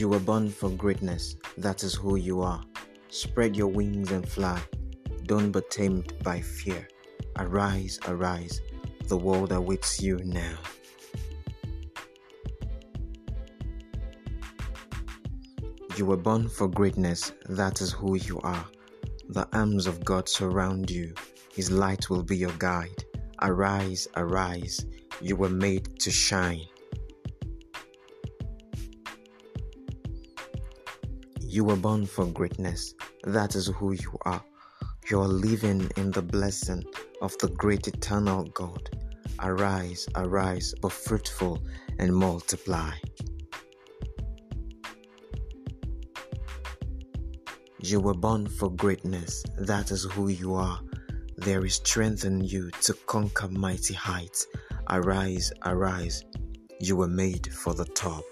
You were born for greatness, that is who you are. Spread your wings and fly. Don't be tamed by fear. Arise, arise, the world awaits you now. You were born for greatness, that is who you are. The arms of God surround you, His light will be your guide. Arise, arise, you were made to shine. You were born for greatness. That is who you are. You are living in the blessing of the great eternal God. Arise, arise, be fruitful and multiply. You were born for greatness. That is who you are. There is strength in you to conquer mighty heights. Arise, arise. You were made for the top.